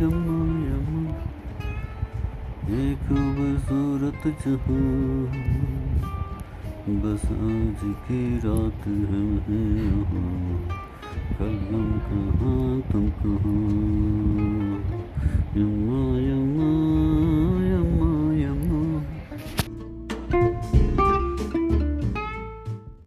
यमुना यमुना ये खूबसूरत बस आज की रात हम है, यहाँ कल कहाँ, तुम कहाँ?